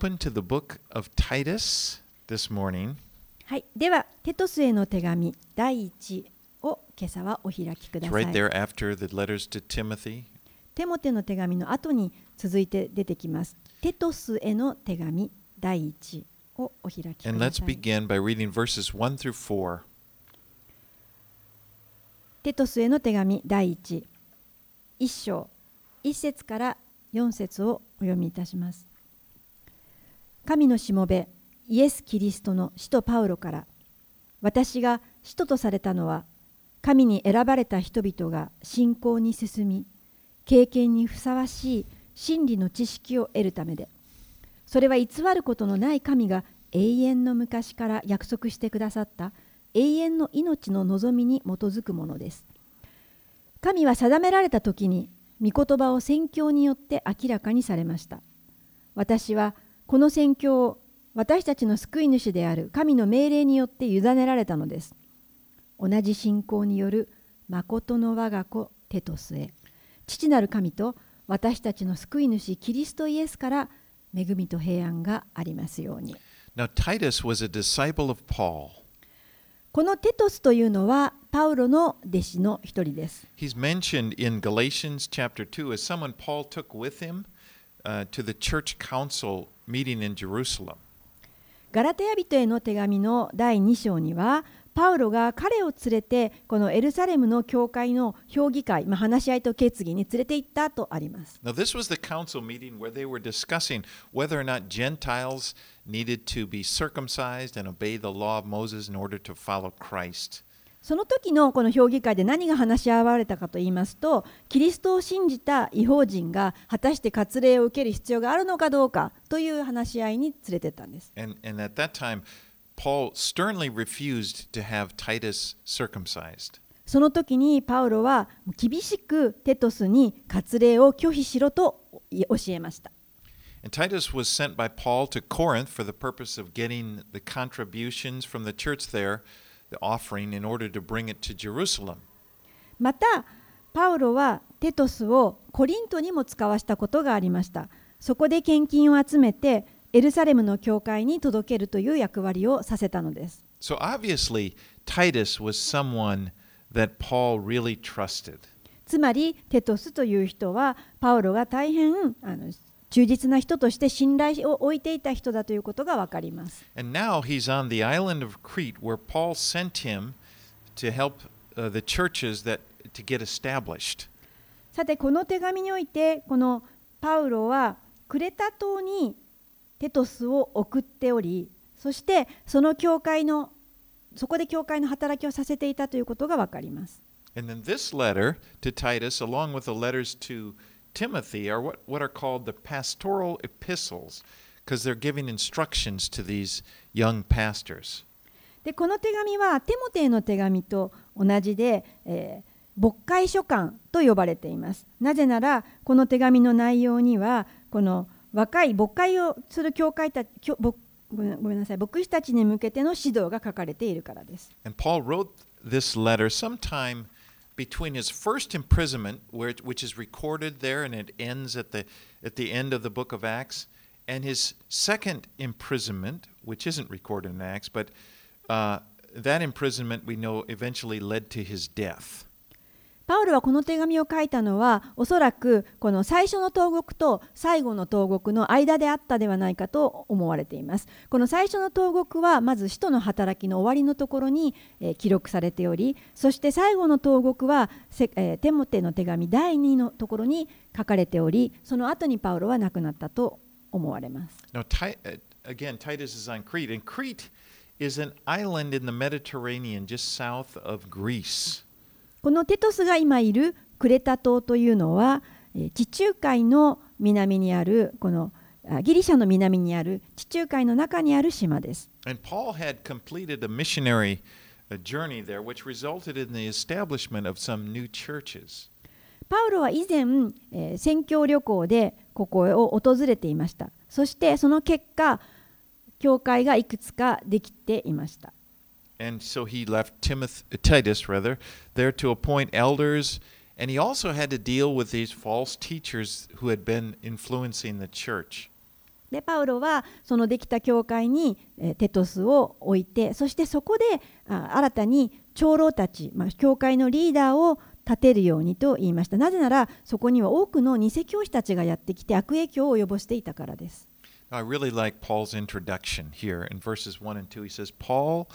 open to the book of Titus this morning. はい、では、テトスへの手紙第1を今朝はお開きく It's ださ right い。there after the letters to Timothy. テモテの手紙の後に続いて出てきます。テトスへの手紙第1をお開きく And だ let's さい。begin by reading verses 1 through 4. テトスへの手紙第1、1章、1節から4節をお読みいたします。神のしもべ、イエス・キリストの使徒パウロから、私が使徒とされたのは、神に選ばれた人々が信仰に進み、経験にふさわしい真理の知識を得るためで、それは偽ることのない神が永遠の昔から約束してくださった永遠の命の望みに基づくものです。神は定められた時に御言葉を宣教によって明らかにされました。私はこの宣教を私たちの救い主である神の命令によって委ねられたのです。同じ信仰による誠の我が子テトスへ父なる神と私たちの救い主キリストイエスから恵みと平安がありますように。Now, Titus was a disciple of Paul. このテトスというのはパウロの弟子の一人です。He's mentioned in Galatians chapter 2 as someone Paul took with him uh, to the church council meeting in Jerusalem. ガラテヤ人への手紙の第2章にはパウロが彼を連れてこのエルサレムの教会の評議会、まあ、話し合いと決議に連れて行ったとあります。Now, this was the council meeting where they were discussing whether or not Gentiles needed to be circumcised and obey the law of Moses in order to follow Christ. その時のこの評議会で何が話し合われたかと言いますとキリストを信じた違法人が果たして割礼を受ける必要があるのかどうかという話し合いに連れてったんです。And, and at that time, Paul sternly refused to have Titus circumcised. その時にパウロは厳しくテトスに割礼を拒否しろと教えました。And Titus was sent by Paul to Corinth for the purpose of getting the contributions from the church there, また、パウロはテトスをコリントにも使わしたことがありました。そこで献金を集めて、エルサレムの教会に届けるという役割をさせたのです。So つまり、テトスという人は、パウロが大変あの忠実な人として信頼を置いていた人だということが分かります。さて、この手紙において、このパウロはクレタ島にテトスを送っており、そしてその教会の、そこで教会の働きをさせていたということが分かります。Timothy, are what, what are called the pastoral epistles, because they're giving instructions to these young pastors. でこの手紙はテモテへの手紙と同じで、えー牧会書簡と呼ばれています。なぜならこの手紙の内容にはこの若い牧会をする教会た教牧ごめんなさい牧師たちに向けての指導が書かれているからです。And Paul wrote this letter sometime between his first imprisonment, which is recorded there and it ends at the, at the end of the book of Acts, and his second imprisonment, which isn't recorded in Acts, but uh, that imprisonment we know eventually led to his death. パウロはこの手紙を書いたのはおそらくこの最初の投獄と最後の投獄の間であったではないかと思われています。この最初の投獄はまず使徒の働きの終わりのところに、えー記録されておりそして最後の投獄はせ、えーテモテの手紙第2のところに書かれておりその後にパウロは亡くなったと思われます。Now, Ti- uh, again, Titus is on Crete, and Crete is an island in the Mediterranean just south of Greece. このテトスが今いるクレタ島というのはえー地中海の南にあるこのあギリシャの南にある地中海の中にある島です。And Paul had completed a missionary uh, journey there, which resulted in the establishment of some new churches. パウロは以前、えー宣教旅行でここを訪れていました。そしてその結果、教会がいくつかできていました。And so he left Timothy, uh, Titus, rather, there to appoint elders. And he also had to deal with these false teachers who had been influencing the church. でパウロはそのできた教会にえーテトスを置いてそしてそこであ新たに長老たち、まあ、教会のリーダーを立てるようにと言いましたなぜならそこには多くの偽教師たちがやってきて悪影響を及ぼしていたからです I really like Paul's introduction here in verses 1 and 2. He says, Paul,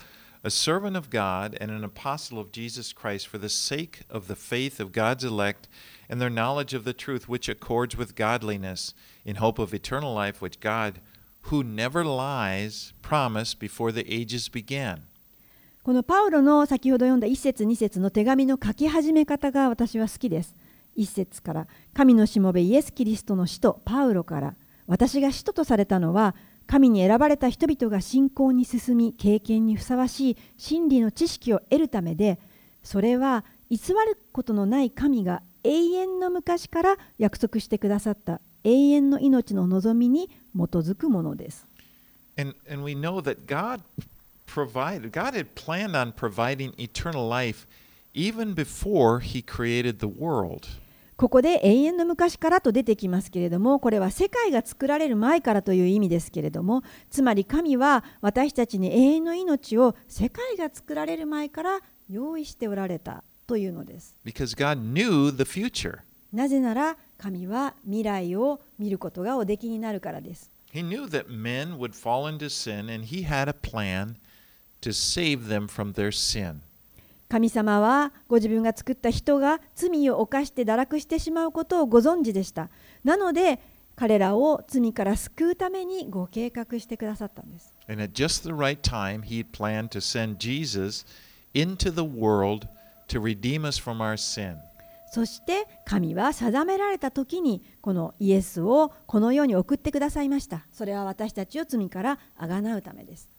a servant of God and an apostle of Jesus Christ, for the sake of the faith of God's elect and their knowledge of the truth, which accords with godliness, in hope of eternal life, which God, who never lies, promised before the ages began. このパウロの先ほど読んだ1節2節の手紙の書き始め方が私は好きです。1節から神のしもべイエス・キリストの使徒パウロから私が使徒とされたのは 神に選ばれた人々が信仰に進み経験にふさわしい真理の知識を得るためでそれは偽ることのない神が永遠の昔から約束してくださった永遠の命の望みに基づくものです。And, and we know that God provided, God had planned on providing eternal life even before He created the world. ここで永遠の昔からと出てきますけれどもこれは世界が作られる前からという意味ですけれどもつまり神は私たちに永遠の命を世界が作られる前から用意しておられたというのです Because God knew the future. なぜなら神は未来を見ることがおできになるからです He knew that men would fall into sin, and He had a plan to save them from their sin. 神様はご自分が作った人が罪を犯して堕落してしまうことをご存知でしたなので彼らを罪から救うためにご計画してくださったんです And at just the right time, He had planned to send Jesus into the world to redeem us from our sin. そして神は定められた時にこのイエスをこの世に送ってくださいました。それは私たちを罪からあがなうためです。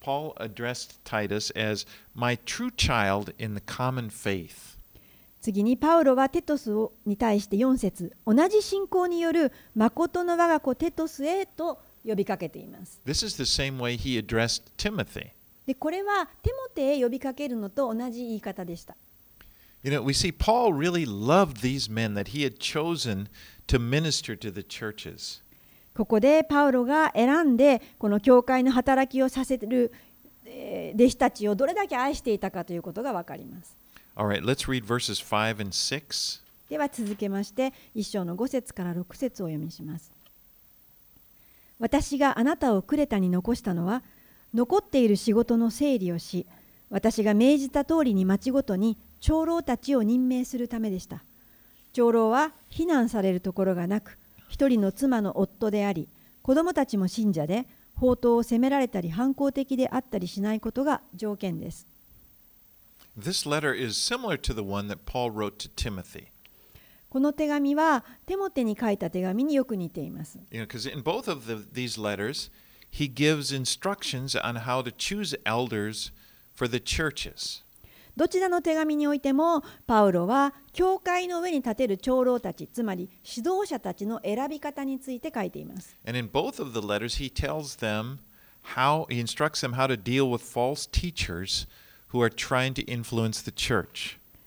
Paul addressed Titus as my true child in the common faith. 次にパウロはテトスをに対して4節同じ信仰による誠の我が子テトスへと呼びかけています。This is the same way he addressed Timothy. でこれはテモテへ呼びかけるのと同じ言い方でした。You know, we see Paul really loved these men that he had chosen to minister to the churches. ここでパウロが選んでこの教会の働きをさせるえー弟子たちをどれだけ愛していたかということがわかります。Right, let's read verses 5 and 6. では続けまして一章の5節から6節をお読みします。私があなたをクレタに残したのは残っている仕事の整理をし私が命じた通りに町ごとに長老たちを任命するためでした。長老は非難されるところがなく人の妻の夫であり子供たちも信者で法刀を責められたり反抗的であったりしないことが条件です。この手紙は、テモテに書いた手紙によく似ています。どちらの手紙においてもパウロは教会の上に立てる長老たちつまり指導者たちの選び方について書いています。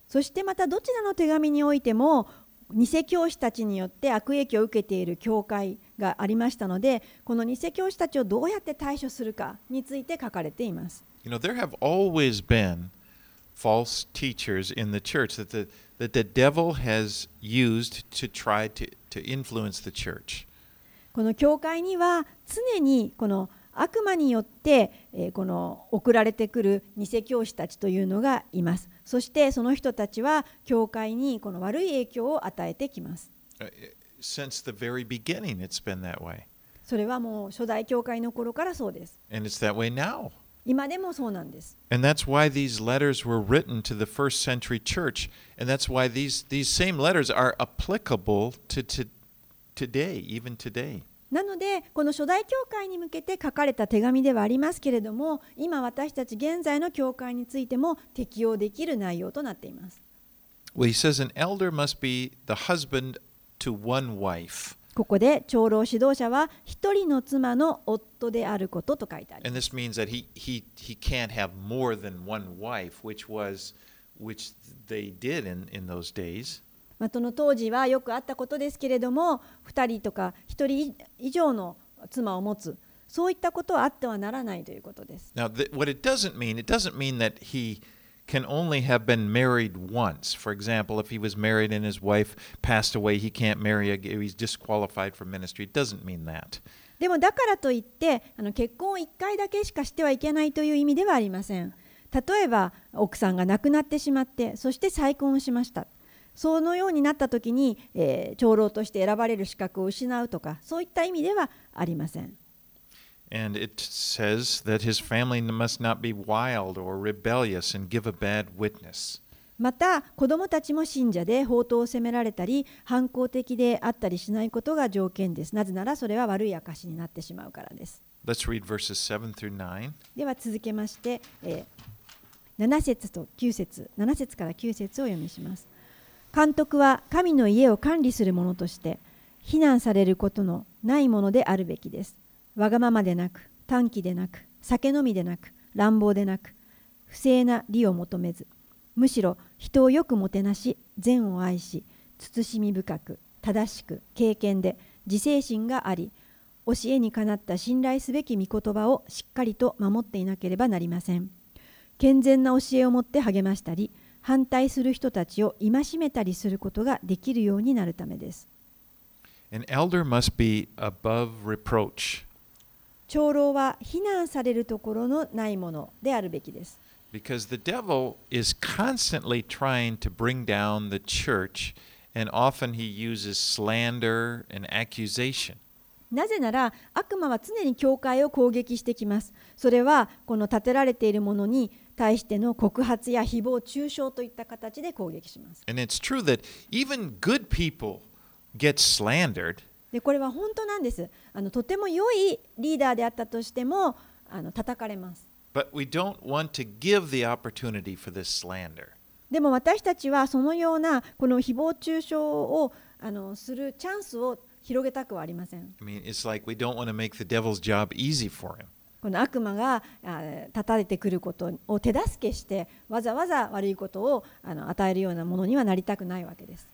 そしてまたどちらの手紙においても偽教師たちによって悪影響を受けている教会がありましたのでこの偽教師たちをどうやって対処するかについて書かれています。False teachers in the church that the, that the devil has used to try to, to influence the church. この教会には常にこの悪魔によって、えーこの送られてくる偽教師たちというのがいます。そしてその人たちは教会にこの悪い影響を与えてきます。Uh, Since the very beginning, it's been that way. それはもう初代教会の頃からそうです。And it's that way now. 今でもそうなんです。And that's why these letters were written to the first century church. And that's why these, these same letters are applicable to, to today, even today. なのでこの初代教会に向けて書かれた手紙ではありますけれども今私たち現在の教会についても適用できる内容となっています。Well, he says an elder must be the husband to one wife. ここで長老指導者は一人の妻の夫であることと書いてあります。まあその当時はよくあったことですけれども、二人とか一人以上の妻を持つ、そういったことはあってはならないということです。Can only have been married once. For example, if he was married and his wife passed away, he can't marry again. He's disqualified from ministry. It doesn't mean that. でもだからといってあの結婚を1回だけしかしてはいけないという意味ではありません。例えば奥さんが亡くなってしまってそして再婚をしました。そのようになった時に、えー長老として選ばれる資格を失うとかそういった意味ではありません。And it says that his family must not be wild or rebellious and give a bad witness. また子どもたちも信者で法灯を責められたり反抗的であったりしないことが条件です。なぜならそれは悪い証になってしまうからです。Let's read verses 7 through 9. では続けまして、えー7節と9節7節から9節をお読みします監督は神の家を管理する者として非難されることのないものであるべきですわがままでなく短気でなく酒飲みでなく乱暴でなく不正な利を求めずむしろ人をよくもてなし善を愛し慎み深く正しく経験で自制心があり教えにかなった信頼すべき御言葉をしっかりと守っていなければなりません。健全な教えをもって励ましたり反対する人たちを戒めたりすることができるようになるためです。An elder must be above reproach. 長老は非難されるところのないものであるべきです because the devil is constantly trying to bring down the church, and often he uses slander and accusation. なぜなら悪魔は常に教会を攻撃してきますそれはこの立てられているものに対しての告発や誹謗中傷といった形で攻撃します And it's true that even good people get slandered, でこれは本当なんですあの。とても良いリーダーであったとしてもあの叩かれます。でも私たちはそのようなこの誹謗中傷をあのするチャンスを広げたくはありません。I mean, like、この悪魔が立たれてくることを手助けして、わざわざ悪いことをあの与えるようなものにはなりたくないわけです。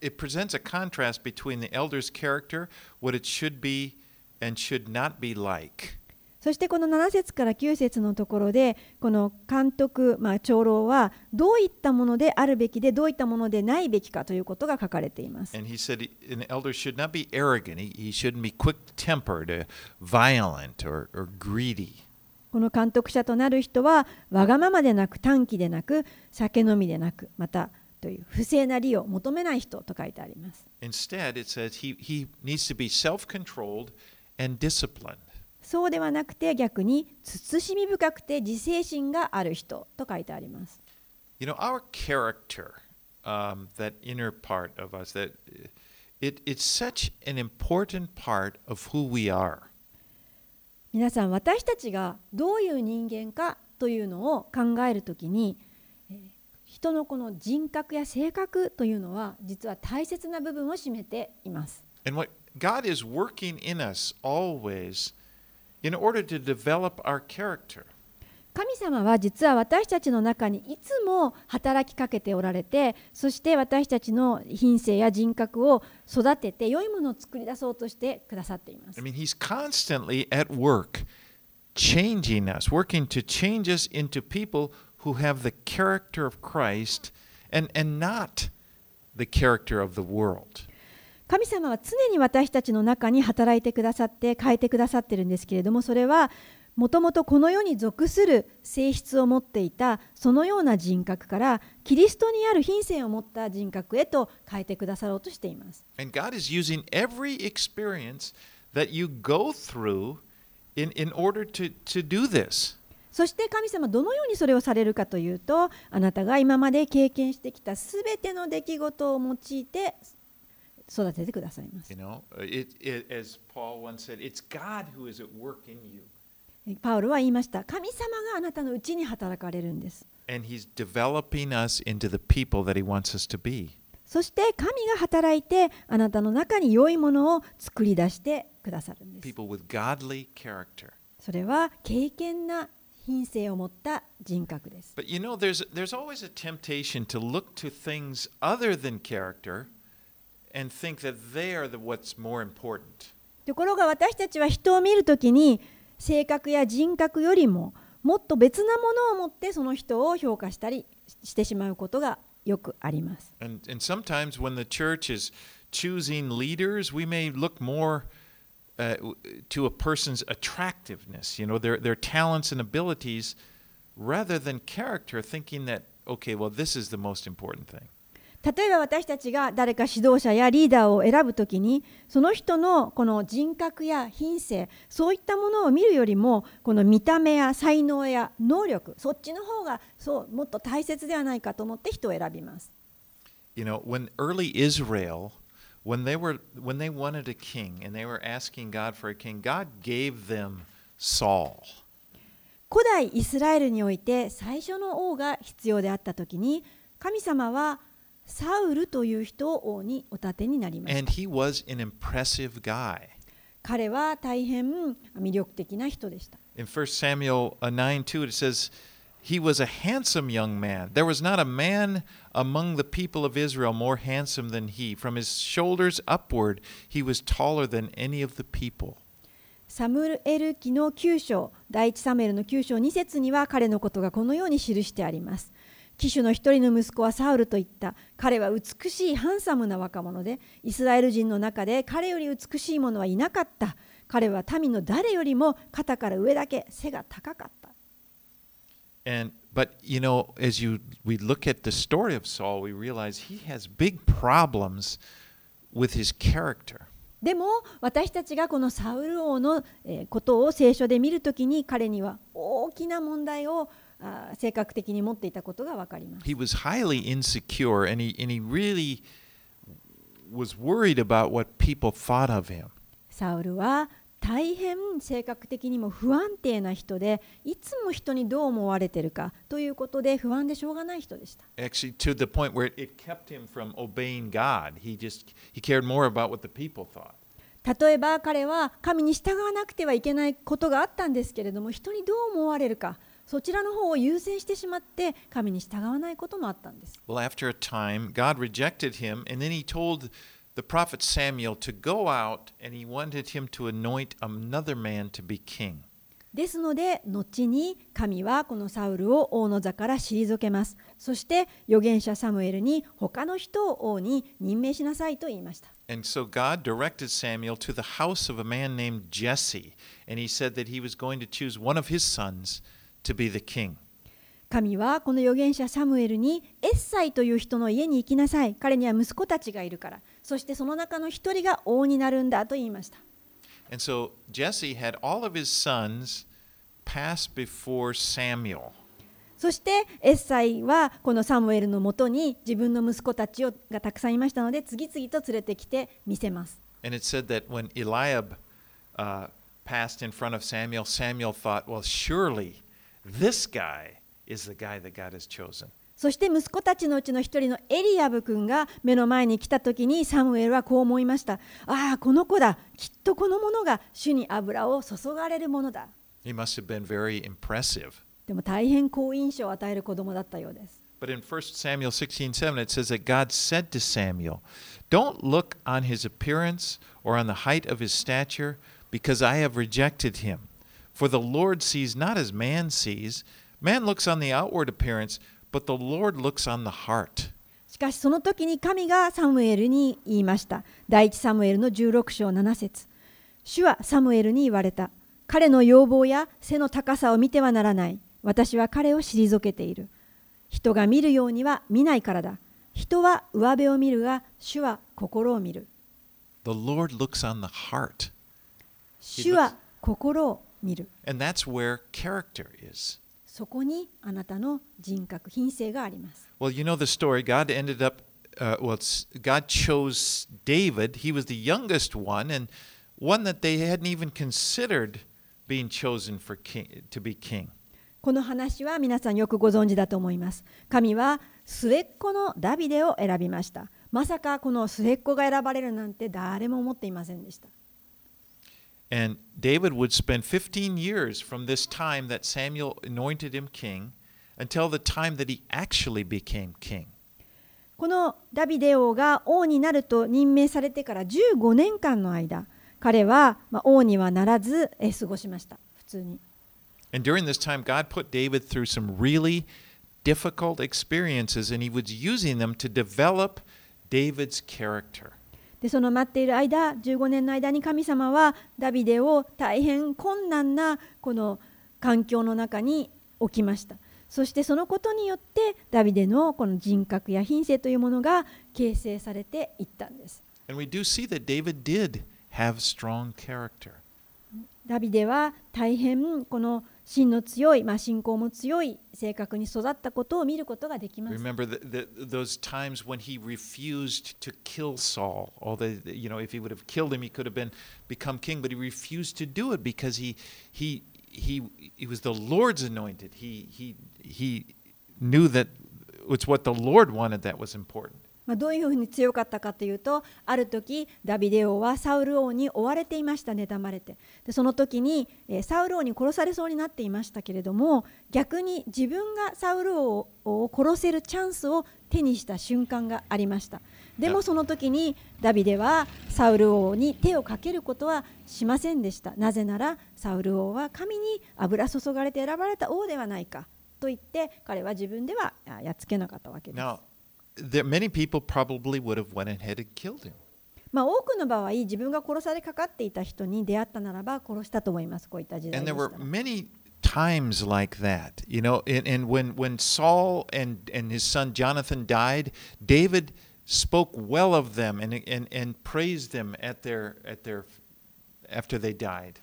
it presents a contrast between the elder's character, what it should be and should not be like. そしてこの7節から9節のところでこの監督、まあ、長老はどういったものであるべきでどういったものでないべきかということが書かれています。この監督者となる人はわがままでなく短気でなく酒飲みでなくまたという不正な利を求めない人と書いてあります。Instead, it says he, he needs to be self controlled and disciplined. そうではなくて逆に慎み深くて自制心がある人と書いてあります。You know, our character, um, that inner part of us, that it, it's such an important part of who we are. 皆さん私たちがどういう人間かというのを考えるときにえー人のこの人格や性格というのは実は大切な部分を占めています。And what God is working in us always in order to develop our character. 神様は実は私たちの中にいつも働きかけておられてそして私たちの品性や人格を育てて良いものを作り出そうとしてくださっています I。mean, He's constantly at work changing us, working to change us into people who have the character of Christ and, and not the character of the world. 神様は常に私たちの中に働いてくださって変えてくださってるんですけれどもそれはもともとこの世に属する性質を持っていたそのような人格からキリストにある品性を持った人格へと変えてくださろうとしています。And God is using every experience that you go through in, in order to, to do this. そして神様どのようにそれをされるかというとあなたが今まで経験してきたすべての出来事を用いて育ててくださいます。パウルは言いました。神様があなたのうちに働かれるんです。そして神が働いてあなたの中に良いものを作り出してくださるんです。それは経験な品性を持った人格です But you know, there's, there's always a temptation to look to things other than character and think that they are the, what's more important. ところが私たちは人を見るときに性格や人格よりももっと別なものを持ってその人を評価したりしてしまうことがよくあります。And, and sometimes when the church is choosing leaders, we may look more uh, to a person's attractiveness, you know, their, their talents and abilities, rather than character, thinking that, okay, well, this is the most important thing. 例えば私たちが誰か指導者やリーダーを選ぶときにその人のこの人格や品性そういったものを見るよりもこの見た目や才能や能力そっちの方がそうもっと大切ではないかと思って人を選びます。You know, when early Israel, when they were when they wanted a king and they were asking God for a king, God gave them Saul. 古代イスラエルにおいて最初の王が必要であったときに神様はサウルという人を王にお立てになりまし And た。he was an impressive guy. 彼は大変魅力的な人でした。In 1 Samuel uh, 9 2, it says, He was a handsome young man. There was not a man among the people of Israel more handsome than he. From his shoulders upward, he was taller than any of the people. サムエル記の9章、第一サムエルの9章2節には彼のことがこのように記してあります。騎手の一人の息子はサウルと言った。彼は美しいハンサムな若者で、イスラエル人の中で彼より美しい者はいなかった。彼は民の誰よりも肩から上だけ背が高かった。And but you know, as you we look at the story of Saul, we realize he has big problems with his character. でも私たちがこのサウル王のえーことを聖書で見るときに彼には大きな問題を性格的に持っていたことがわかります。He was highly insecure and he and he really was worried about what people thought of him. サウルは大変性格的にも不安定な人で、いつも人にどう思われてるかということで不安でしょうがない人でした。例えば彼は神に従わなくてはいけないことがあったんですけれども、人にどう思われるか、そちらの方を優先してしまって、神に従わないこともあったんです。the prophet Samuel to go out and he wanted him to anoint another man to be king. ですので、後に神はこのサウルを王の座から退けます。そして、預言者サムエルに他の人を王に任命しなさいと言いました。So、Jesse, 神はこの預言者サムエルに、エッサイという人の家に行きなさい。彼には息子たちがいるから。そしてその中の一人が王になるんだと言いました And so Jesse had all of his sons pass before Samuel. そしてエッサイはこのサムエルのもとに自分の息子たちをがたくさんいましたので次々と連れてきて見せます And it said that when Eliab uh, passed in front of Samuel, Samuel thought, well, surely this guy is the guy that God has chosen. そして息子たちのうちの一人のエリアブ君が目の前に来た時にサムエルはこう思いました。ああ、この子だ。きっとこの者が主に油を注がれるものだ。He must have been very impressive. でも大変好印象を与える子供だったようです。But in 1 Samuel 16 7, it says that God said to Samuel, Don't look on his appearance or on the height of his stature, because I have rejected him. For the Lord sees not as man sees. Man looks on the outward appearance, but the Lord looks on the heart. しかしその時に神がサムエルに言いました。第一サムエルの16章7節主はサムエルに言われた。彼の要望や背の高さを見てはならない。私は彼を退けている。人が見るようには見ないからだ。人は上辺を見るが、主は心を見る。The Lord looks on the heart. 主は心を見る。And that's where character is. そこにあなたの人格、品性があります。Well, you know the story. God ended up, uh, well, God chose David. He was the youngest one and one that they hadn't even considered being chosen for king, to be king. この話は皆さんよくご存知だと思います。神は末っ子のダビデを選びました。まさかこの末っ子が選ばれるなんて誰も思っていませんでした。And David would spend 15 years from this time that Samuel anointed him king until the time that he actually became king. このダビデ王が王になると任命されてから15年間の間彼はまあ王にはならずえ過ごしました普通に And during this time, God put David through some really difficult experiences, and he was using them to develop David's character. でその待っている間15年の間に神様はダビデを大変困難なこの環境の中に置きましたそしてそのことによってダビデのこの人格や品性というものが形成されていったんです And we do see that David did have strong character. ダビデは大変この芯の強い、まあ、信仰も強い性格に育ったことを見ることができます Remember the, the, those times when he refused to kill Saul. Although, you know, if he would have killed him, he could have been become king, but he refused to do it because he he he he was the Lord's anointed. He he he knew that it's what the Lord wanted that was important. まあ、どういうふうに強かったかというとある時ダビデ王はサウル王に追われていました妬まれて。でその時に、えーサウル王に殺されそうになっていましたけれども逆に自分がサウル王を殺せるチャンスを手にした瞬間がありました。でもその時にダビデはサウル王に手をかけることはしませんでした。なぜならサウル王は神に油注がれて選ばれた王ではないかと言って彼は自分ではあやっつけなかったわけです there many people probably would have went ahead and killed him. まあ、多くの場合自分が殺されかかっていた人に出会ったならば殺したと思いますこういった時代 And で there し were たら many times like that, you know. And, and when when Saul and and his son Jonathan died, David spoke well of them and and and praised them at their at their after they died.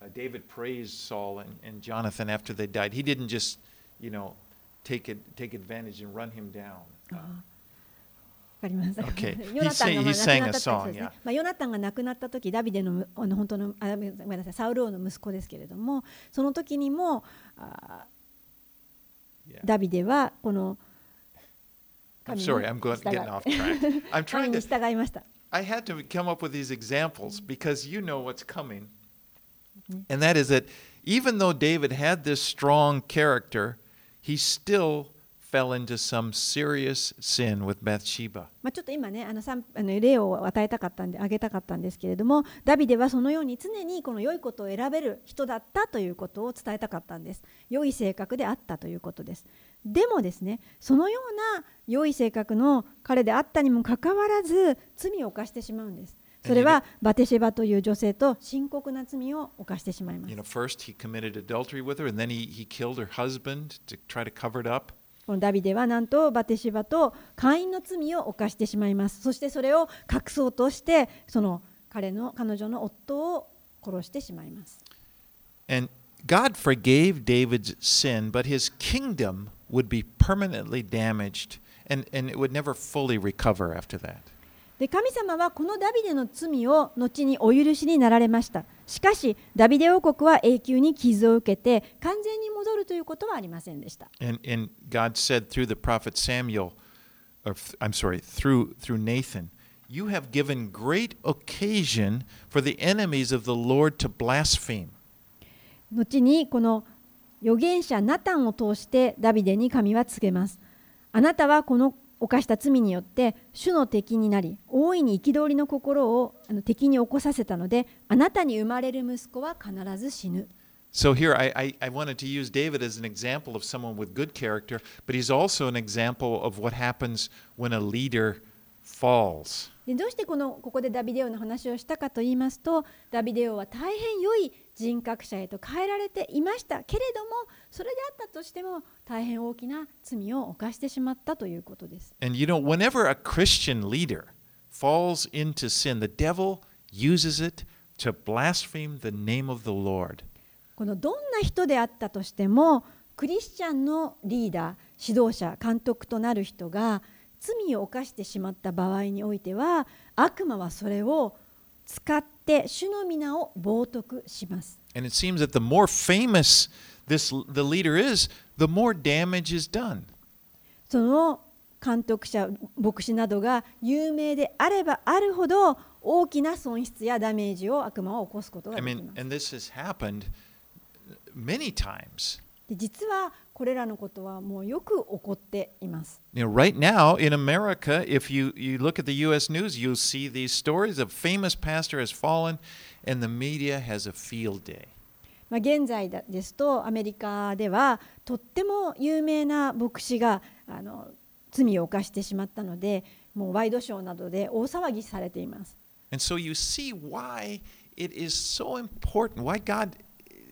Uh, David praised Saul and, and Jonathan after they died. He didn't just, you know, take it take advantage and run him down. わかります。 Okay. ヨナタンが He まあ sang- 亡くな he った sang a 時ですね song, yeah. まあヨナタンが亡くなった時ダビデのむあの本当のあごめんなさいサウル王の息子ですけれどもその時にもあ Yeah. ダビデはこの I'm 神に sorry, I'm going 従 getting off track. I'm 神 trying に to 従いました。 I had to come up with these examples because you know what's coming. And that is that even though David had this strong character, He still fell into some serious sin with Bathsheba. まあ、ちょっと今ねあのさんあの例を与えたかったんであげたかったんですけれどもダビデはそのように常にこの良いことを選べる人だったということを伝えたかったんです。良い性格であったということです。でもですねそのような良い性格の彼であったにもかかわらず罪を犯してしまうんです。それはバテシェバという女性と深刻な罪を犯してしまいます You know, first he committed adultery with her, and then he, he killed her husband to try to cover it up. このダビデはなんとバテシバと会員の罪を犯してしまいますそしてそれを隠そうとしてその彼の彼女の夫を殺してしまいます And God forgave David's sin, but his kingdom would be permanently damaged, and, and it would never fully recover after that. で神様はこのダビデの罪を後にお許しになられましたしかしダビデ王国は永久に傷を受けて完全に戻るということはありませんでした And, and God said through the prophet Samuel, or I'm sorry, through, through Nathan, You have given great occasion for the enemies of the Lord to blaspheme. 後にこの預言者ナタンを通してダビデに神は告げますあなたはこの犯した罪によって主の敵になり大いに憤りの心をあの敵に起こさせたのであなたに生まれる息子は必ず死ぬ So here I, I, I wanted to use David as an example of someone with good character, but he's also an example of what happens when a leader falls. でどうしてこのここでダビデ王の話をしたかと言いますとダビデ王は大変良い人格者へと変えられていましたけれどもそれであったとしても大変大きな罪を犯してしまったということです。And you know, whenever a Christian leader falls into sin, the devil uses it to blaspheme the name of the Lord. このどんな人であったとしてもクリスチャンのリーダー指導者監督となる人が罪を犯してしまった場合においては悪魔はそれを使って主の皆を冒涜します。And it seems that the more famous this the leader is, the more damage is done. その監督者牧師などが有名であればあるほど大きな損失やダメージを悪魔は起こすことが I でき mean, ます。 and this has happened many times で実はこれらのことはもうよく起こっています。 You know, right now in America, if you, you look at the U.S. news, you'll see these stories of famous pastor has fallen and the media has a field day. まあ、現在だですとアメリカではとっても有名な牧師があの罪を犯してしまったのでもうワイドショーなどで大騒ぎされています。And so you see why it is so important, why God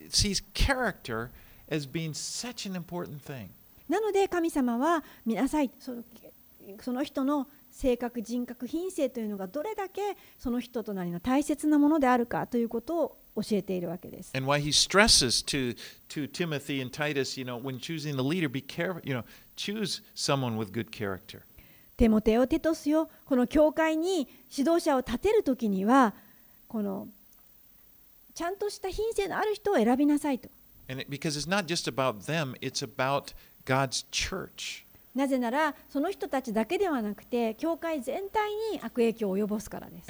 sees character as being such an important thing. なので神様は見なさいそのその人の性格人格品性というのがどれだけその人となりの大切なものであるかということを教えているわけです。And why he stresses to, to Timothy and Titus, you know, when choosing a leader, be careful, you know, choose someone with good character. テモテオテトスよこの教会に指導者を立てるときにはこのちゃんとした品性のある人を選びなさいと。And it, because it's not just about them, it's about God's church. なぜならその人たちだけではなくて教会全体に悪影響を及ぼすからです。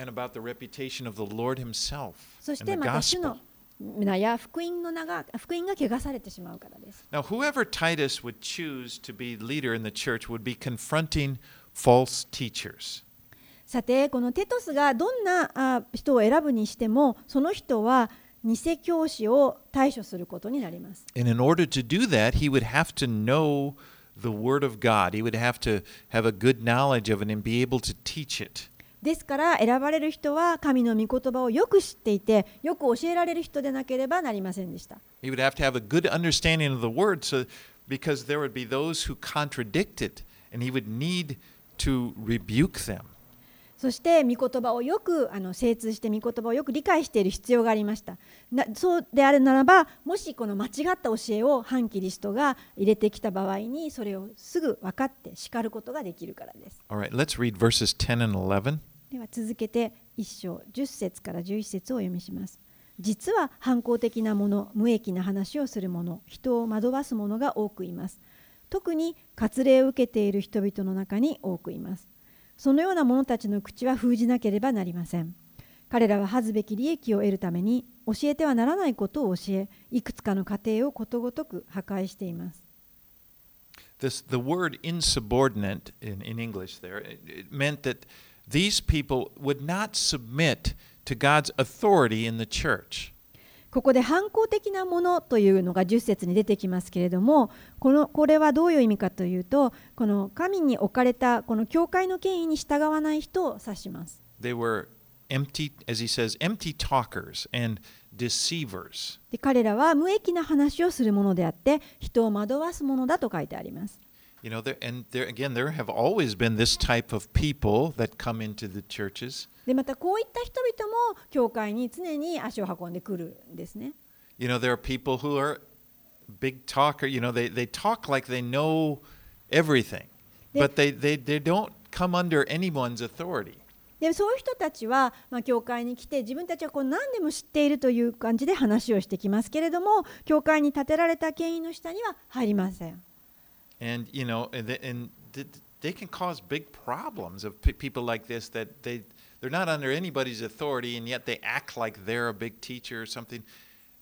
そしてまた主.の皆や福音の名が福音が汚されてしまうからです。Now, whoever Titus would choose to be leader in the church would be confronting false teachers. さてこのテトスがどんなあ人を選ぶにしてもその人は偽教師を対処することになります。And in order to do that, he would have to know the Word of God. He would have to have a good knowledge of it and be able to teach it. ですから選ばれる人は神の御言葉をよく知っていてよく教えられる人でなければなりませんでした。 He would have to have a good understanding of the Word so, because there would be those who contradict it, and he would need to rebuke them. そして御言葉をよくあの精通して御言葉をよく理解している必要がありました。なそうであるならばもしこの間違った教えを反キリストが入れてきた場合にそれをすぐ分かって叱ることができるからです。All right, let's read verses 10 and 11. では続けて1章10節から11節をお読みします。実は反抗的なもの無益な話をする者人を惑わす者が多くいます。特に割礼を受けている人々の中に多くいますそのような者たちの口は封じなければなりません彼らは恥ずべき利益を得るために教えてはならないことを教えいくつかの家庭をことごとく破壊しています This, the word insubordinate in, in English there, it, it meant that these people would not submit to God's authority in the church. ここで反抗的なものというのが10節に出てきますけれどもこのこれはどういう意味かというとこの神に置かれたこの教会の権威に従わない人を指します。They were empty, as he says, empty talkers and deceivers. で彼らは無益な話をするものであって人を惑わすものだと書いてあります。You know, there, and there again, there have always been this type of people that come into the churches. でまたこういった人々も教会に常に足を運んでくるんですね。You know, there are people who are big talker. You know, they, they talk like they know everything, but they, they, they don't come under anyone's authority. でそういう人たちは、まあ、教会に来て自分たちはこう何でも知っているという感じで話をしてきますけれども教会に建てられた権威の下には入りません。And, you know, and, they, and th- they can cause big problems of pe- people like this that they, they're not under anybody's authority and yet they act like they're a big teacher or something.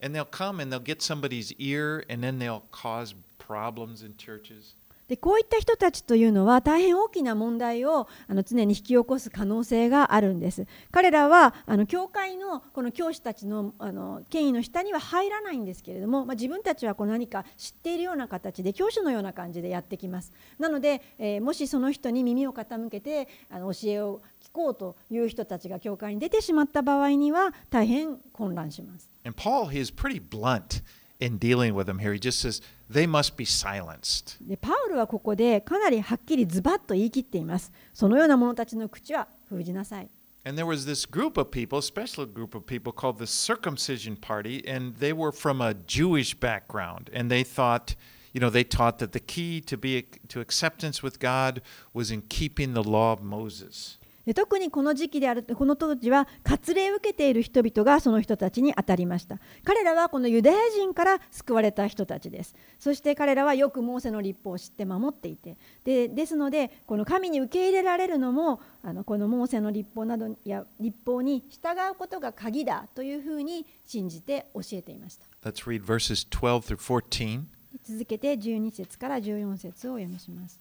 And they'll come and they'll get somebody's ear and then they'll cause problems in churches. でこういった人たちというのは大変大きな問題をあの常に引き起こす可能性があるんです。彼らはあの教会のこの教師たちのあの権威の下には入らないんですけれども、まあ、自分たちはこう何か知っているような形で教師のような感じでやってきます。なので、えーもしその人に耳を傾けてあの教えを聞こうという人たちが教会に出てしまった場合には大変混乱します。And Paul, he is pretty blunt in dealing with them here. He just says, they must be silenced. でパウルはここでかなりはっきりズバッと言い切っています。そのような者たちの口は封じなさい。 And there was this group of people, a special group of people called the circumcision party, and they were from a Jewish background. And they thought, you know, they taught that the key to be to acceptance with God was in keeping the law of Moses. で特にこの時期であるこの当時は割礼を受けている人々がその人たちに当たりました彼らはこのユダヤ人から救われた人たちですそして彼らはよくモーセの立法を知って守っていてでですのでこの神に受け入れられるのもあのこのモーセの立法などや立法に従うことが鍵だというふうに信じて教えていました Let's read verses 12 through 14. 続けて12節から14節をお読みします。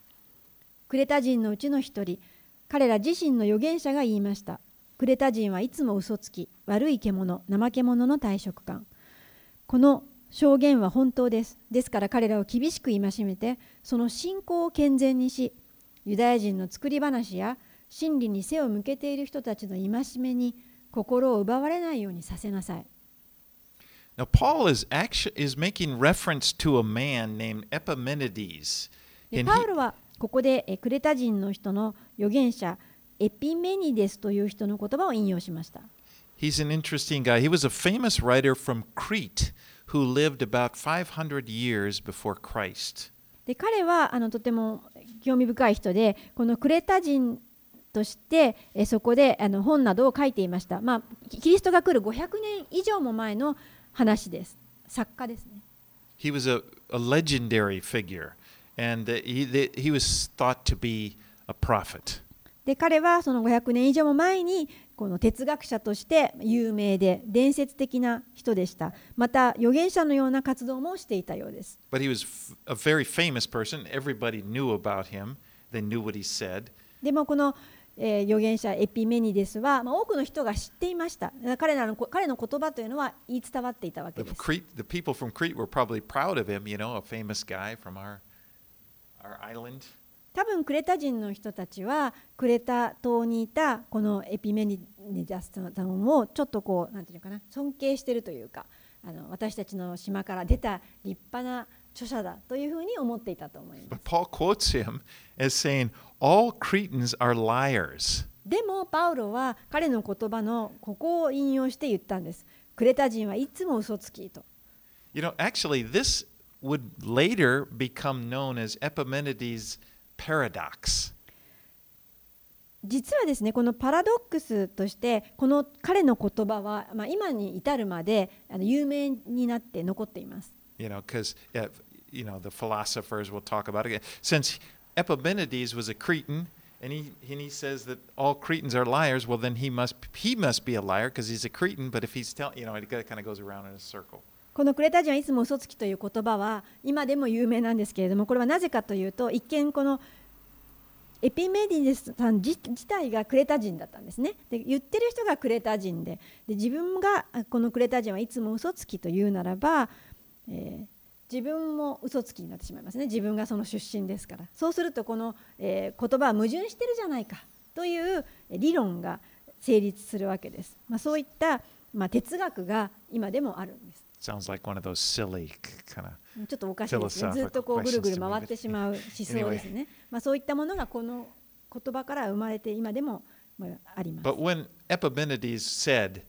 クレタ人のうちの一人、彼ら自身の預言者が言いました。クレタ人はいつも嘘つき、悪い獣、怠け者の退職感。この証言は本当です。ですから彼らを厳しく戒めて、その信仰を健全にし、ユダヤ人の作り話や真理に背を向けている人たちの戒めに心を奪われないようにさせなさい。Now, Paul is actually is making reference to a man named Epimenides. パウロはここでえクレタ人の人の預言者エピメニデスという人の言葉を引用しました。he's an interesting guy. He was a famous writer from Crete who lived about 500 years before Christ. で彼はあのとても興味深い人でこのクレタ人としてえそこであの本などを書いていました、まあ、キキリストが来る500年以上も前の話です作家ですね He was a, a legendary figure, And he, he was thought to be a prophet. で彼はその500年以上も前にこの哲学者として有名で伝説的な人でした。また預言者のような活動もしていたようです。でもこの、えー、預言者エピメニデスは、まあ、多くの人が知っていました彼の。彼の言葉というのは言い伝わっていたわけです。多分クレタ人の人たちはクレタ島にいたこのエピメニデスさんをちょっとこうなんていうのかな尊敬しているというかあの私たちの島から出た立派な著者だというふうに思っていたと思いま But す Paul quotes him as saying, All Cretans are liars. でもパウロは彼の言葉のここを引用して言ったんです。クレタ人はいつも嘘つきと。You know, actually, this would later become known as Epimenides' paradox. 実はですねこのパラドックスとしてこの彼の言葉は、まあ、今に至るまであの有名になって残っています You know, because, uh, you know, the philosophers will talk about it. Since Epimenides was a Cretan, and he, and he says that all Cretans are liars, well, then he must, he must be a liar because he's a Cretan, but if he's telling, you know, it kind of goes around in a circle. このクレタ人はいつも嘘つきという言葉は今でも有名なんですけれどもこれはなぜかというと一見このエピメディネスさん自自体がクレタ人だったんですね。で言ってる人がクレタ人でで自分がこのクレタ人はいつも嘘つきというならば、えー自分も嘘つきになってしまいますね。自分がその出身ですから。そうするとこの、えー言葉は矛盾してるじゃないかという理論が成立するわけです、まあ、そういった、まあ、哲学が今でもあるんです。Sounds like one of those silly kind of ちょっとおかしいですね。ずっとこうぐるぐる回ってしまう思想ですね。まあそういったものがこの言葉から生まれて今でもまああります。 But when Epimenides said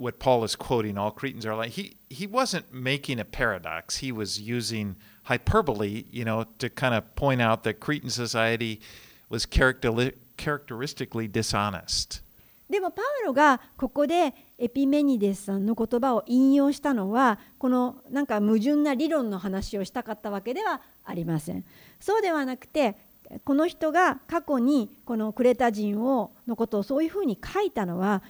what Paul is quoting, all Cretans are like, he, he wasn't making a paradox. He was using hyperbole, you know, to kind of point out that Cretan society was characteri- characteristically dishonest. でもパウロがここでエピメニデスさんの言葉を引用したのはこのなんか矛盾な理論の話をしたかったわけではありません。そうではなくてこの人が過去にこのクレタ人をのことをそういうふうに書いたのは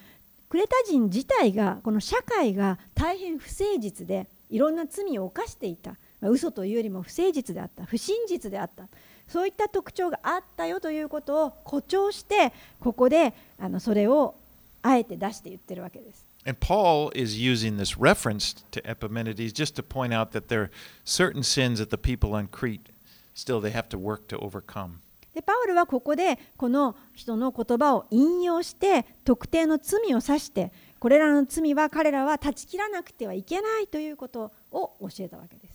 クレタ人自体がこの社会が大変不誠実でいろんな罪を犯していた。まあ嘘というよりも不誠実であった。不真実であった。そういった特徴があったよということを誇張してここであのそれをあえて出して言ってるわけです。And Paul is using this reference to Epimenides just to point out that there are certain sins that the people on Crete still they have to work to overcome. でパウルはここでこの人の言葉を引用して特定の罪を指してこれらの罪は彼らは断ち切らなくてはいけないということを教えたわけです。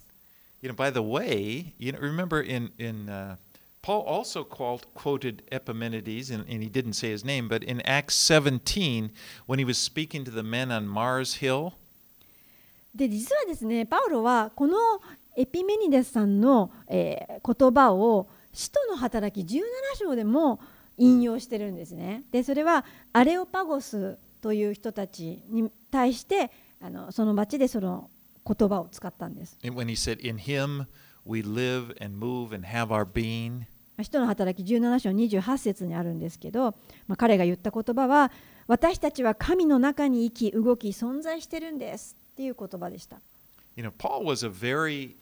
You know, by the way, you know, remember in in uh, Paul also called, quoted Epimenides, and, and he didn't say his name, but in Acts 17, when he was speaking to the men on Mars Hill, で実はですねパウロはこのエピメニデスさんの、えー言葉を使徒の働き17章でも引用してるんですね。でそれはアレオパゴスという人たちに対してあのその町でその言葉を使ったんです。and when he said, In him we live and move and have our being. 使徒の働き17章28節にあるんですけど、まあ、彼が言った言葉は私たちは神の中に生き動き存在してるんですっていう言葉でした。You know, Paul was a very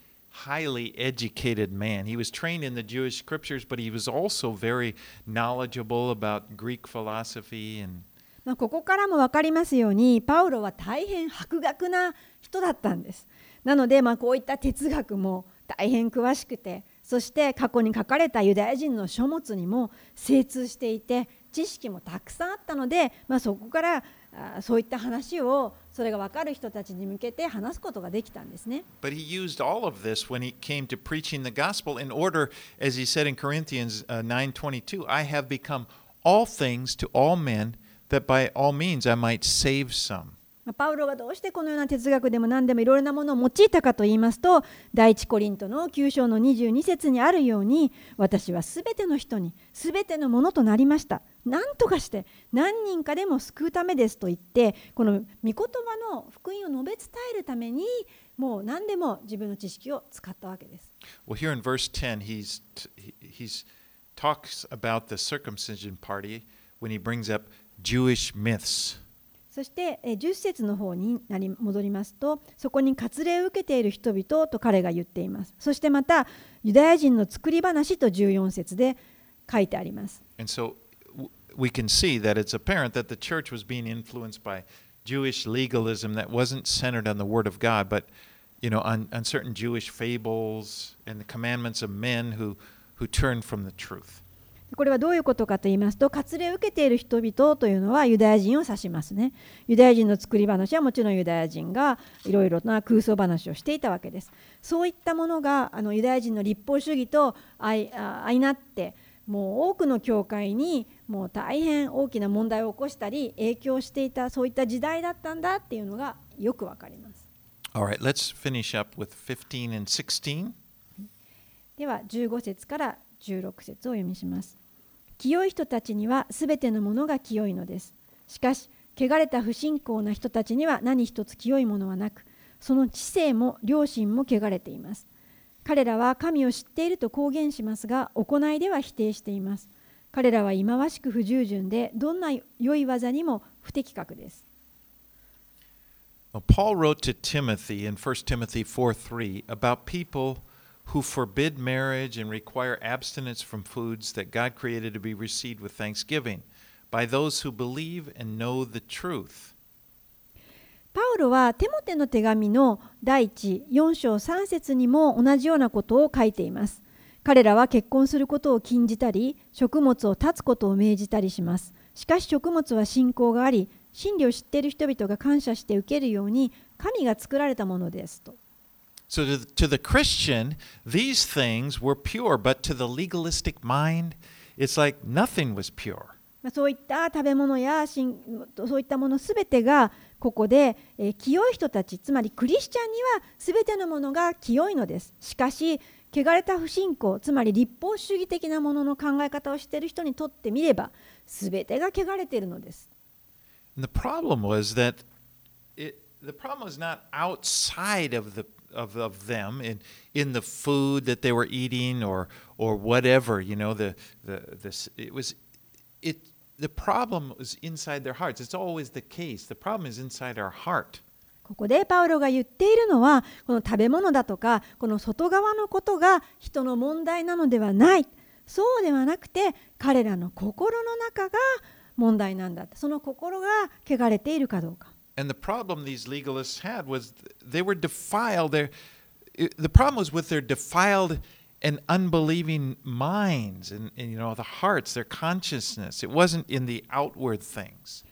highly educated man. He was trained in the Jewish scriptures, but he was also very knowledgeable about Greek philosophy and まあ、ここからも分かりますようにパウロは大変博学な人だったんです。なので、まあ、こういった哲学も大変詳しくてそして過去に書かれたユダヤ人の書物にも精通していて知識もたくさんあったので、まあ、そこからあそういった話をそれが分かる人たちに向けて話すことができたんですね。But he used all of this when he came to preaching the gospel in order, as he said in Corinthians 9:22, I have become all things to all men, that by all means I might save some. まあパウロがどうしてこのような哲学でも何でもいろいろなものを用いたかと言いますと第一コリントの9章の22節にあるように私はすべての人にすべてのものとなりました何とかして何人かでも救うためですと言ってこの御言葉の福音を述べ伝えるためにもう何でも自分の知識を使ったわけです Well, here in verse 10, he's, he he's talks about the circumcision party when he brings up Jewish myths. そしてえー10節の方になり戻りますとそこに割礼を受けている人々と彼が言っていますそしてまたユダヤ人の作り話と14節で書いてあります And so w- we can see that it's apparent that the church was being influenced by Jewish legalism that wasn't centered on the Word of God, but you know, on, on certain Jewish fables and the commandments of men who, who turned from the truth. これはどういうことかと言いますと割礼を受けている人々というのはユダヤ人を指しますね。ユダヤ人の作り話はもちろんユダヤ人がいろいろな空想話をしていたわけです。そういったものがあのユダヤ人の立法主義と相なってもう多くの教会にもう大変大きな問題を起こしたり影響していたそういった時代だったんだっていうのがよくわかります。Right, let's finish up with 15 and 16. では15節から16節をお読みします。清い人たちにはすべてのものが清いのです。しかし汚れた不信仰な人たちには何一つ清いものはなくその知性も良心も汚れています。彼らは神を知っていると公言しますが行いでは否定しています。彼らは忌まわしく不従順でどんな良い技にも不適格です。Paul wrote to Timothy in 1 Timothy 4 3 about people who forbid marriage and require abstinence from foods that God created to be received with thanksgiving by those who believe and know the truth. パウロはテモテの手紙の第1 4章3節にも同じようなことを書いています。彼らは結婚することを禁じたり、食物を断つことを命じたりします。しかし食物は信仰があり、真理を知っている人々が感謝して受けるように神が作られたものですと。So to the, to the Christian, these things were pure, but to the legalistic mind, it's like nothing was pure. まあそういった食べ物やしんそういったものすべてがここで、えー清い人たちつまりクリスチャンにはすべてのものが清いのですしかし汚れた不信仰つまり立法主義的なものの考え方をしている人にとってみればすべてが汚れているのです the problem was that it, the problem was not outside of the of, of them in in the food that they were eating or or whatever you know the the this it was it the problem was inside their hearts it's always the case the problem is inside our heart ここでパウロが言っているのはこの食べ物だとかこの外側のことが人の問題なのではないそうではなくて彼らの心の中が問題なんだその心が汚れているかどうか and the problem these legalists had was they were defiled their the problem was with their defiled and unbelieving minds and, and you know the hearts their consciousness it wasn't in the outward things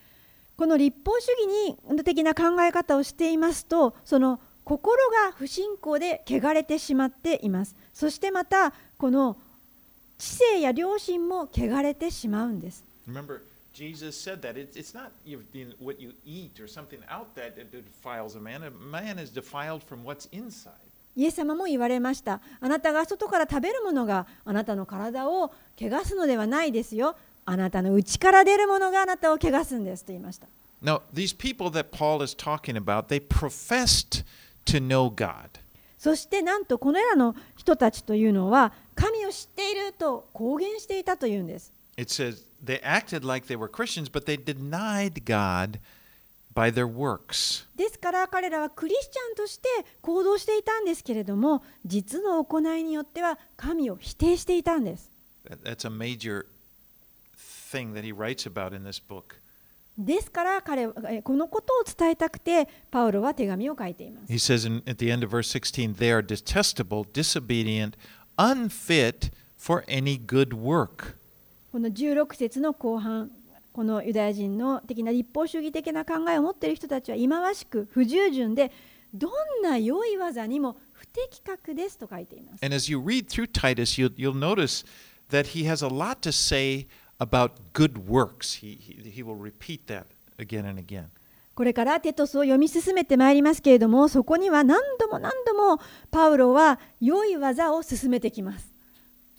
この立法主義に的な考え方をしていますとその心が不信仰で汚れてしまっていますそしてまたこの知性や良心も汚れてしまうんです Remember, Jesus said that it's, it's not what you eat or something out that it defiles a man. A man is defiled from what's inside. イエス様も言われましたあなたが外から食べるものがあなたの体を汚すのではないですよあなたの内から出るものがあなたを汚すんですと言いました Now, these people that Paul is talking about, they professed to know God. そしてなんとこのらの人たちというのは神を知っていると公言していたというんです It says they acted like they were Christians, but they denied God by their works. ですから彼らはクリスチャンとして行動していたんですけれども実の行いによっては神を否定していたんです That- That's a major thing that he writes about in this book. ですから彼はえこのことを伝えたくてパウロは手紙を書いています He says in, at the end of verse 16, they are detestable, disobedient, unfit for any good work. この16節の後半このユダヤ人の的な立法主義的な考えを持っている人たちは忌まわしく不従順でどんな良い技にも不適格ですと書いています And as you read through Titus, you, you'll notice that he has a lot to say about good works. He, he, he will repeat that again and again. これからテトスを読み進めてまいりますけれどもそこには何度も何度もパウロは良い技を進めてきます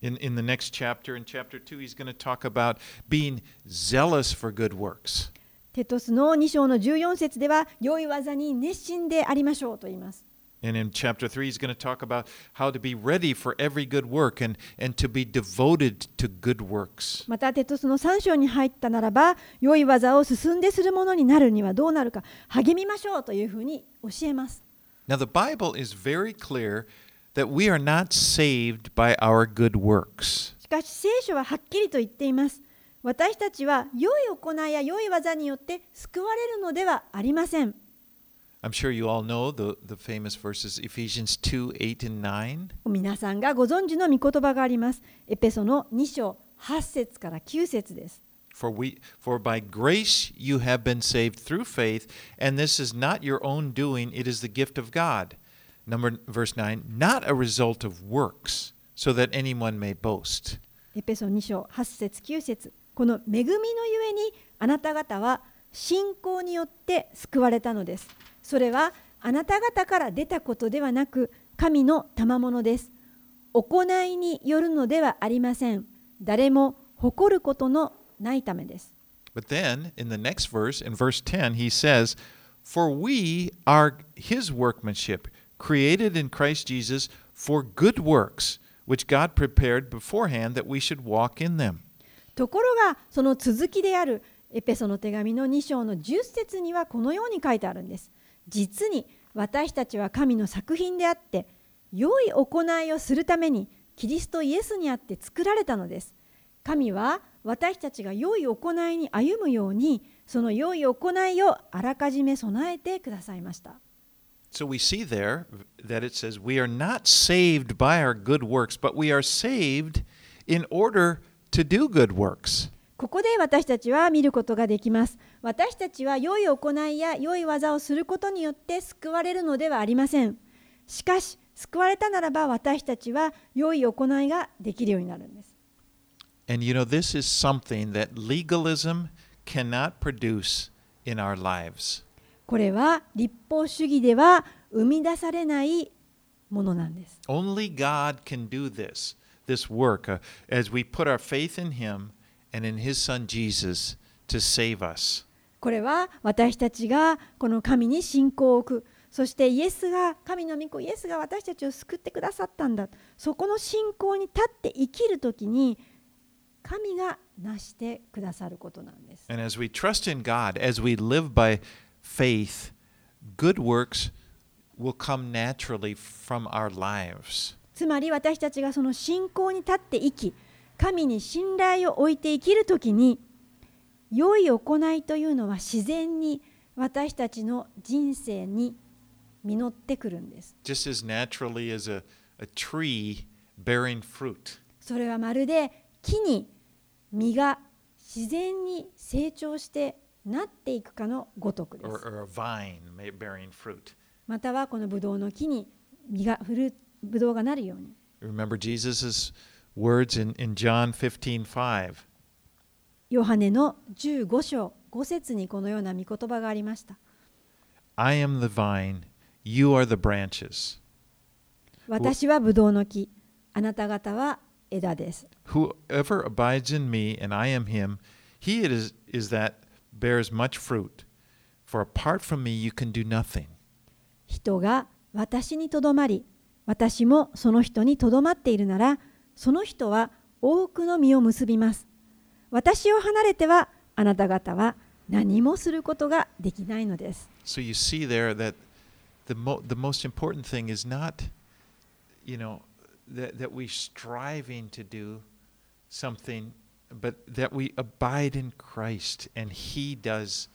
In, in the next chapter, in chapter 2, he's going to talk about being zealous for good works. テトスの2章の14節では良い技に熱心でありましょうと言います And in chapter 3, he's going to talk about how to be ready for every good work and, and to be devoted to good works. またテトスの3章に入ったならば良い技を進んでするものになるにはどうなるか励みましょうというふうに教えます Now, the Bible is very clear that we are not saved by our good works. しかし聖書ははっきりと言っています私たちは良い行いや良い技によって救われるのではありません I'm sure you all know the, the famous verses Ephesians 2 8 and 9. 皆さんがご存知の御言葉がありますエペソの2章8節から9節です For, we, for by grace you have been saved through faith, and this is not your own doing, it is the gift of God. Number verse 9, not a result of works, so that anyone may boast. エペソ2章8節9節この恵みのゆえにあなた方は信仰によって救われたのですそれはあなた方から出たことではなく神の賜物です行いによるのではありません誰も誇ることのないためです But then, in the next verse, in verse 10, he says, For we are his workmanship, created in Christ Jesus for good works, which God prepared beforehand that we should walk in them. ところがその続きであるエペソの手紙の2章の10節にはこのように書いてあるんです。実に私たちは神の作品であって良い行いをするためにキリストイエスにあって作られたのです。神は私たちが良い行いに歩むようにその良い行いをあらかじめ備えてくださいました。So we see there that it says, We are not saved by our good works, but we are saved in order to do good works. ここで私たちは見ることができます。私たちは良い行いや良い技をすることによって救われるのではありません。しかし、救われたならば私たちは良い行いができるようになるんです。And you know, this is something that legalism cannot produce in our lives. これは立法主義では生み出されないものなんです。Only God can do this, this work, uh, as we put our faith in Him and in His Son Jesus to save us. これは私たちがこの神に信仰を置く。そしてイエスが、神の御子イエスが私たちを救ってくださったんだ。そこの信仰に立って生きるときに神が成してくださることなんです。And as we trust in God, as we live by faith, good works will come naturally from our lives. つまり私たちがその信仰に立って生き神に信頼を置いて生きるときに良い行いというのは自然に私たちの人生に実ってくるんです just as naturally as a, a tree bearing fruit. それはまるで木に実が自然に成長してなっていくかのごとくです.またはこのブドウの木に実がフルブドウがなるように Remember Jesus' words in, in John 15 5. ヨハネの15章5節にこのような御言葉がありました I am the vine, you are the branches. 私はブドウの木、あなた方は枝です。Whoever abides in me and I am him, he it is, is that bears much fruit. For apart from me, you can do nothing. 人が私にとどまり、私もその人にとどまっているなら、その人は多くの実を結びます。私を離れてはあなた方は何もすることができないのです。So you see there that the mo- the most important thing is not, you know, that that we striving to do something, but that we abide in Christ and He does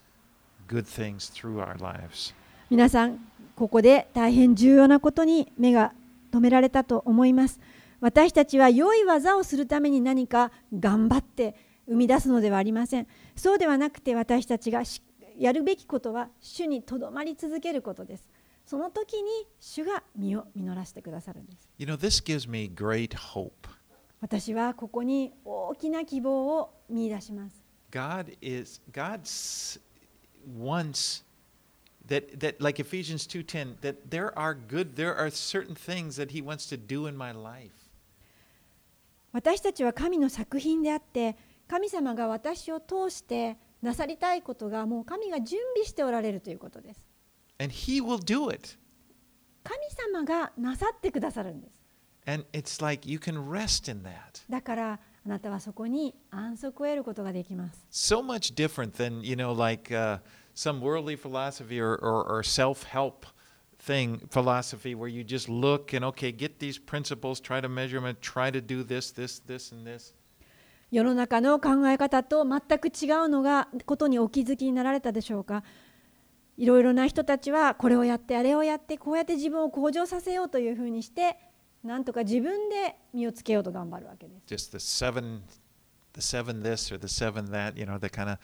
good things through our lives. 皆さん、ここで大変重要なことに目が止められたと思います。私たちは良い技をするために何か頑張って生み出すのではありません。そうではなくて私たちがしやるべきことは主にとどまり続けることです。その時に主が実を実らせてくださるんです。You know, this gives me great hope. 私はここに大きな希望を見出します。God is God wants that that like Ephesians 2:10 that there are good there are certain things that he wants to do in my life. 私たちは神の作品であって神様が私を通してなさりたいことがもう神が準備しておられるということです。And he will do it. 神様がなさってくださるんです。And it's like you can rest in that. だからあなたはそこに安息を得ることができます。So much different than, you know, like uh, some worldly philosophy or, or, or self help thing, philosophy, where you just look and, okay, get these principles, try to measure them, try to do this, this, this, and this. 世の中の考え方と全く違うのがことにお気づきになられたでしょうかいろいろな人たちはこれをやってあれをやってこうやって自分を向上させようというふうにしてなんとか自分で身をつけようと頑張るわけです。just the seven the seven this or the seven that you know the kind of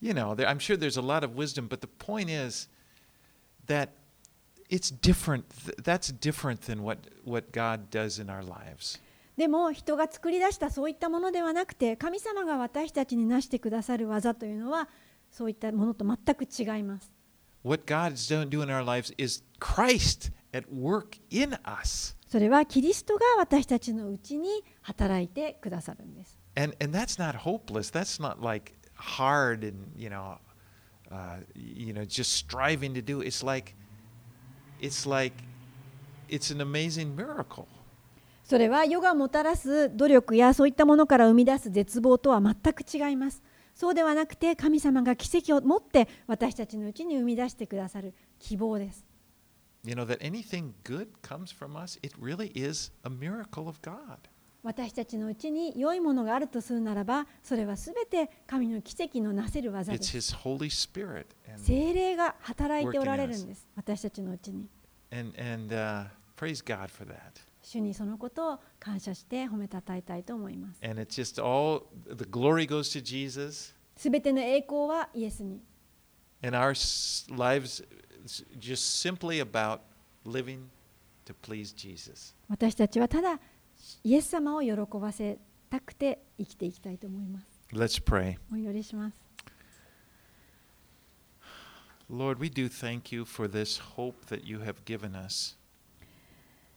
you know there, i'm sure there's a lot of wisdom but the point is that it's different Th- that's different than what what god does in our lives でも人が作り出したそういったものではなくて神様が私たちになしてくださる技というのはそういったものと全く違います。what god is doing in our lives is christ at work in us それはキリストが私たちのうちに働いてくださるんです。and and that's not hopeless that's not like hard and you know uh, you know just striving to do it's like it's like it's an amazing miracle それは世がもたらす努力やそういったものから生み出す絶望とは全く違います。そうではなくて神様が奇跡を持って私たちのうちに生み出してくださる希望です。You know, that anything good comes from us, it really is a miracle of God. 私たちのうちに良いものがあるとするならば、それはすべて神の奇跡のなせる技です。精霊が働いておられるんです、私たちのうちに。主にそのことを感謝して褒めたたえたいと思います。すべての栄光はイエスに。just simply about living to please Jesus. 私たちはただイエス様を喜ばせたくて生きていきたいと思います。 Let's pray. お祈りします。 Lord, we do thank you for this hope that you have given us.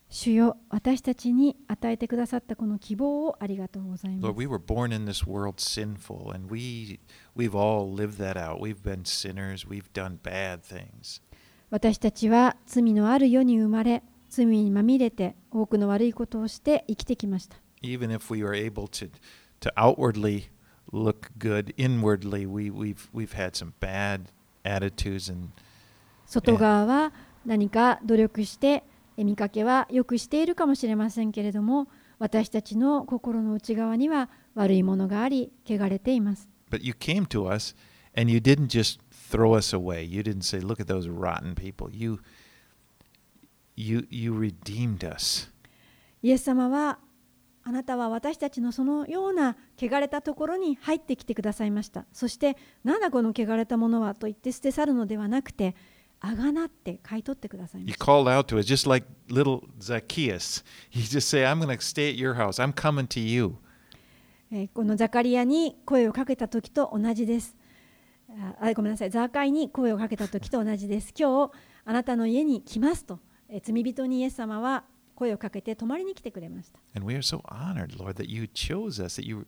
主よ私たちに与えてくださったこの希望をありがとうございま Lord, す。 we were born in this world sinful, and we we've all lived that out. We've been sinners. We've done bad things. 私たちは罪のある世に生まれ、罪にまみれて多くの悪いことをして生きてきました。Even if we were able to to outwardly look good, inwardly we we've we've had some bad attitudes and 外側は何か努力してえ見かけは良くしているかもしれませんけれども私たちの心の内側には悪いものがあり汚れています but you came to us and you didn't just throw イエス様はあなたは私たちのそのような汚れたところに入ってきてくださいました。そして、なんだこの汚れたものはと言って捨て去るのではなくて、あがなって買い取ってください。このザカリアに声をかけた時と同じです。ああごめんなさい、ザーカイに声をかけた時と同じです。今日、あなたの家に来ますと、えー罪人にイエス様は声をかけて泊まりに来てくれました。And we are so honored, Lord, that you chose us, that you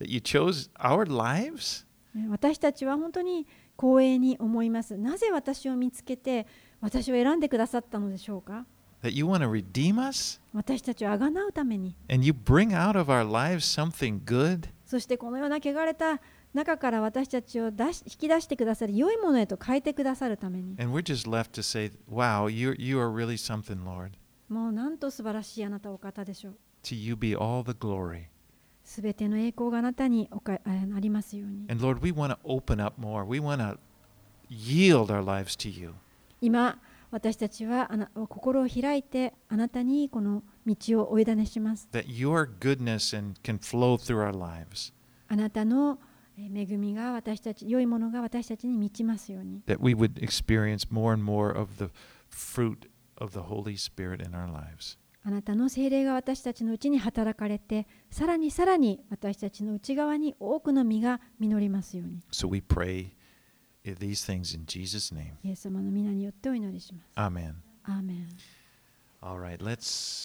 that you chose our lives? えー私たちは本当に光栄に思います。なぜ私を見つけて、私を選んでくださったのでしょうか？That you want to redeem us? 私たちをあがなうために、and you bring out of our lives something good? そしてこのような汚れた中から私たちを出し引き出してくださり、良いものへと変えてくださるために。Say, wow, you, you really、もうなんと素晴らしいあなたお方でしょう。すべての栄光があなたにおかあ,ありますように。Lord, 今、私たちはあな心を開いてあなたにこの道をお委ねします。あなたの恵みが私たち良いものが私たちに満ちますように That we would experience more and more of the fruit of the Holy Spirit in our lives. あなたの精霊が私たちのうちに働かれてさらにさらに私たちの内側に多くの実が実りますように So we pray these things in Jesus' name. イエス様の皆によってお祈りします Amen. アーメン All right, let's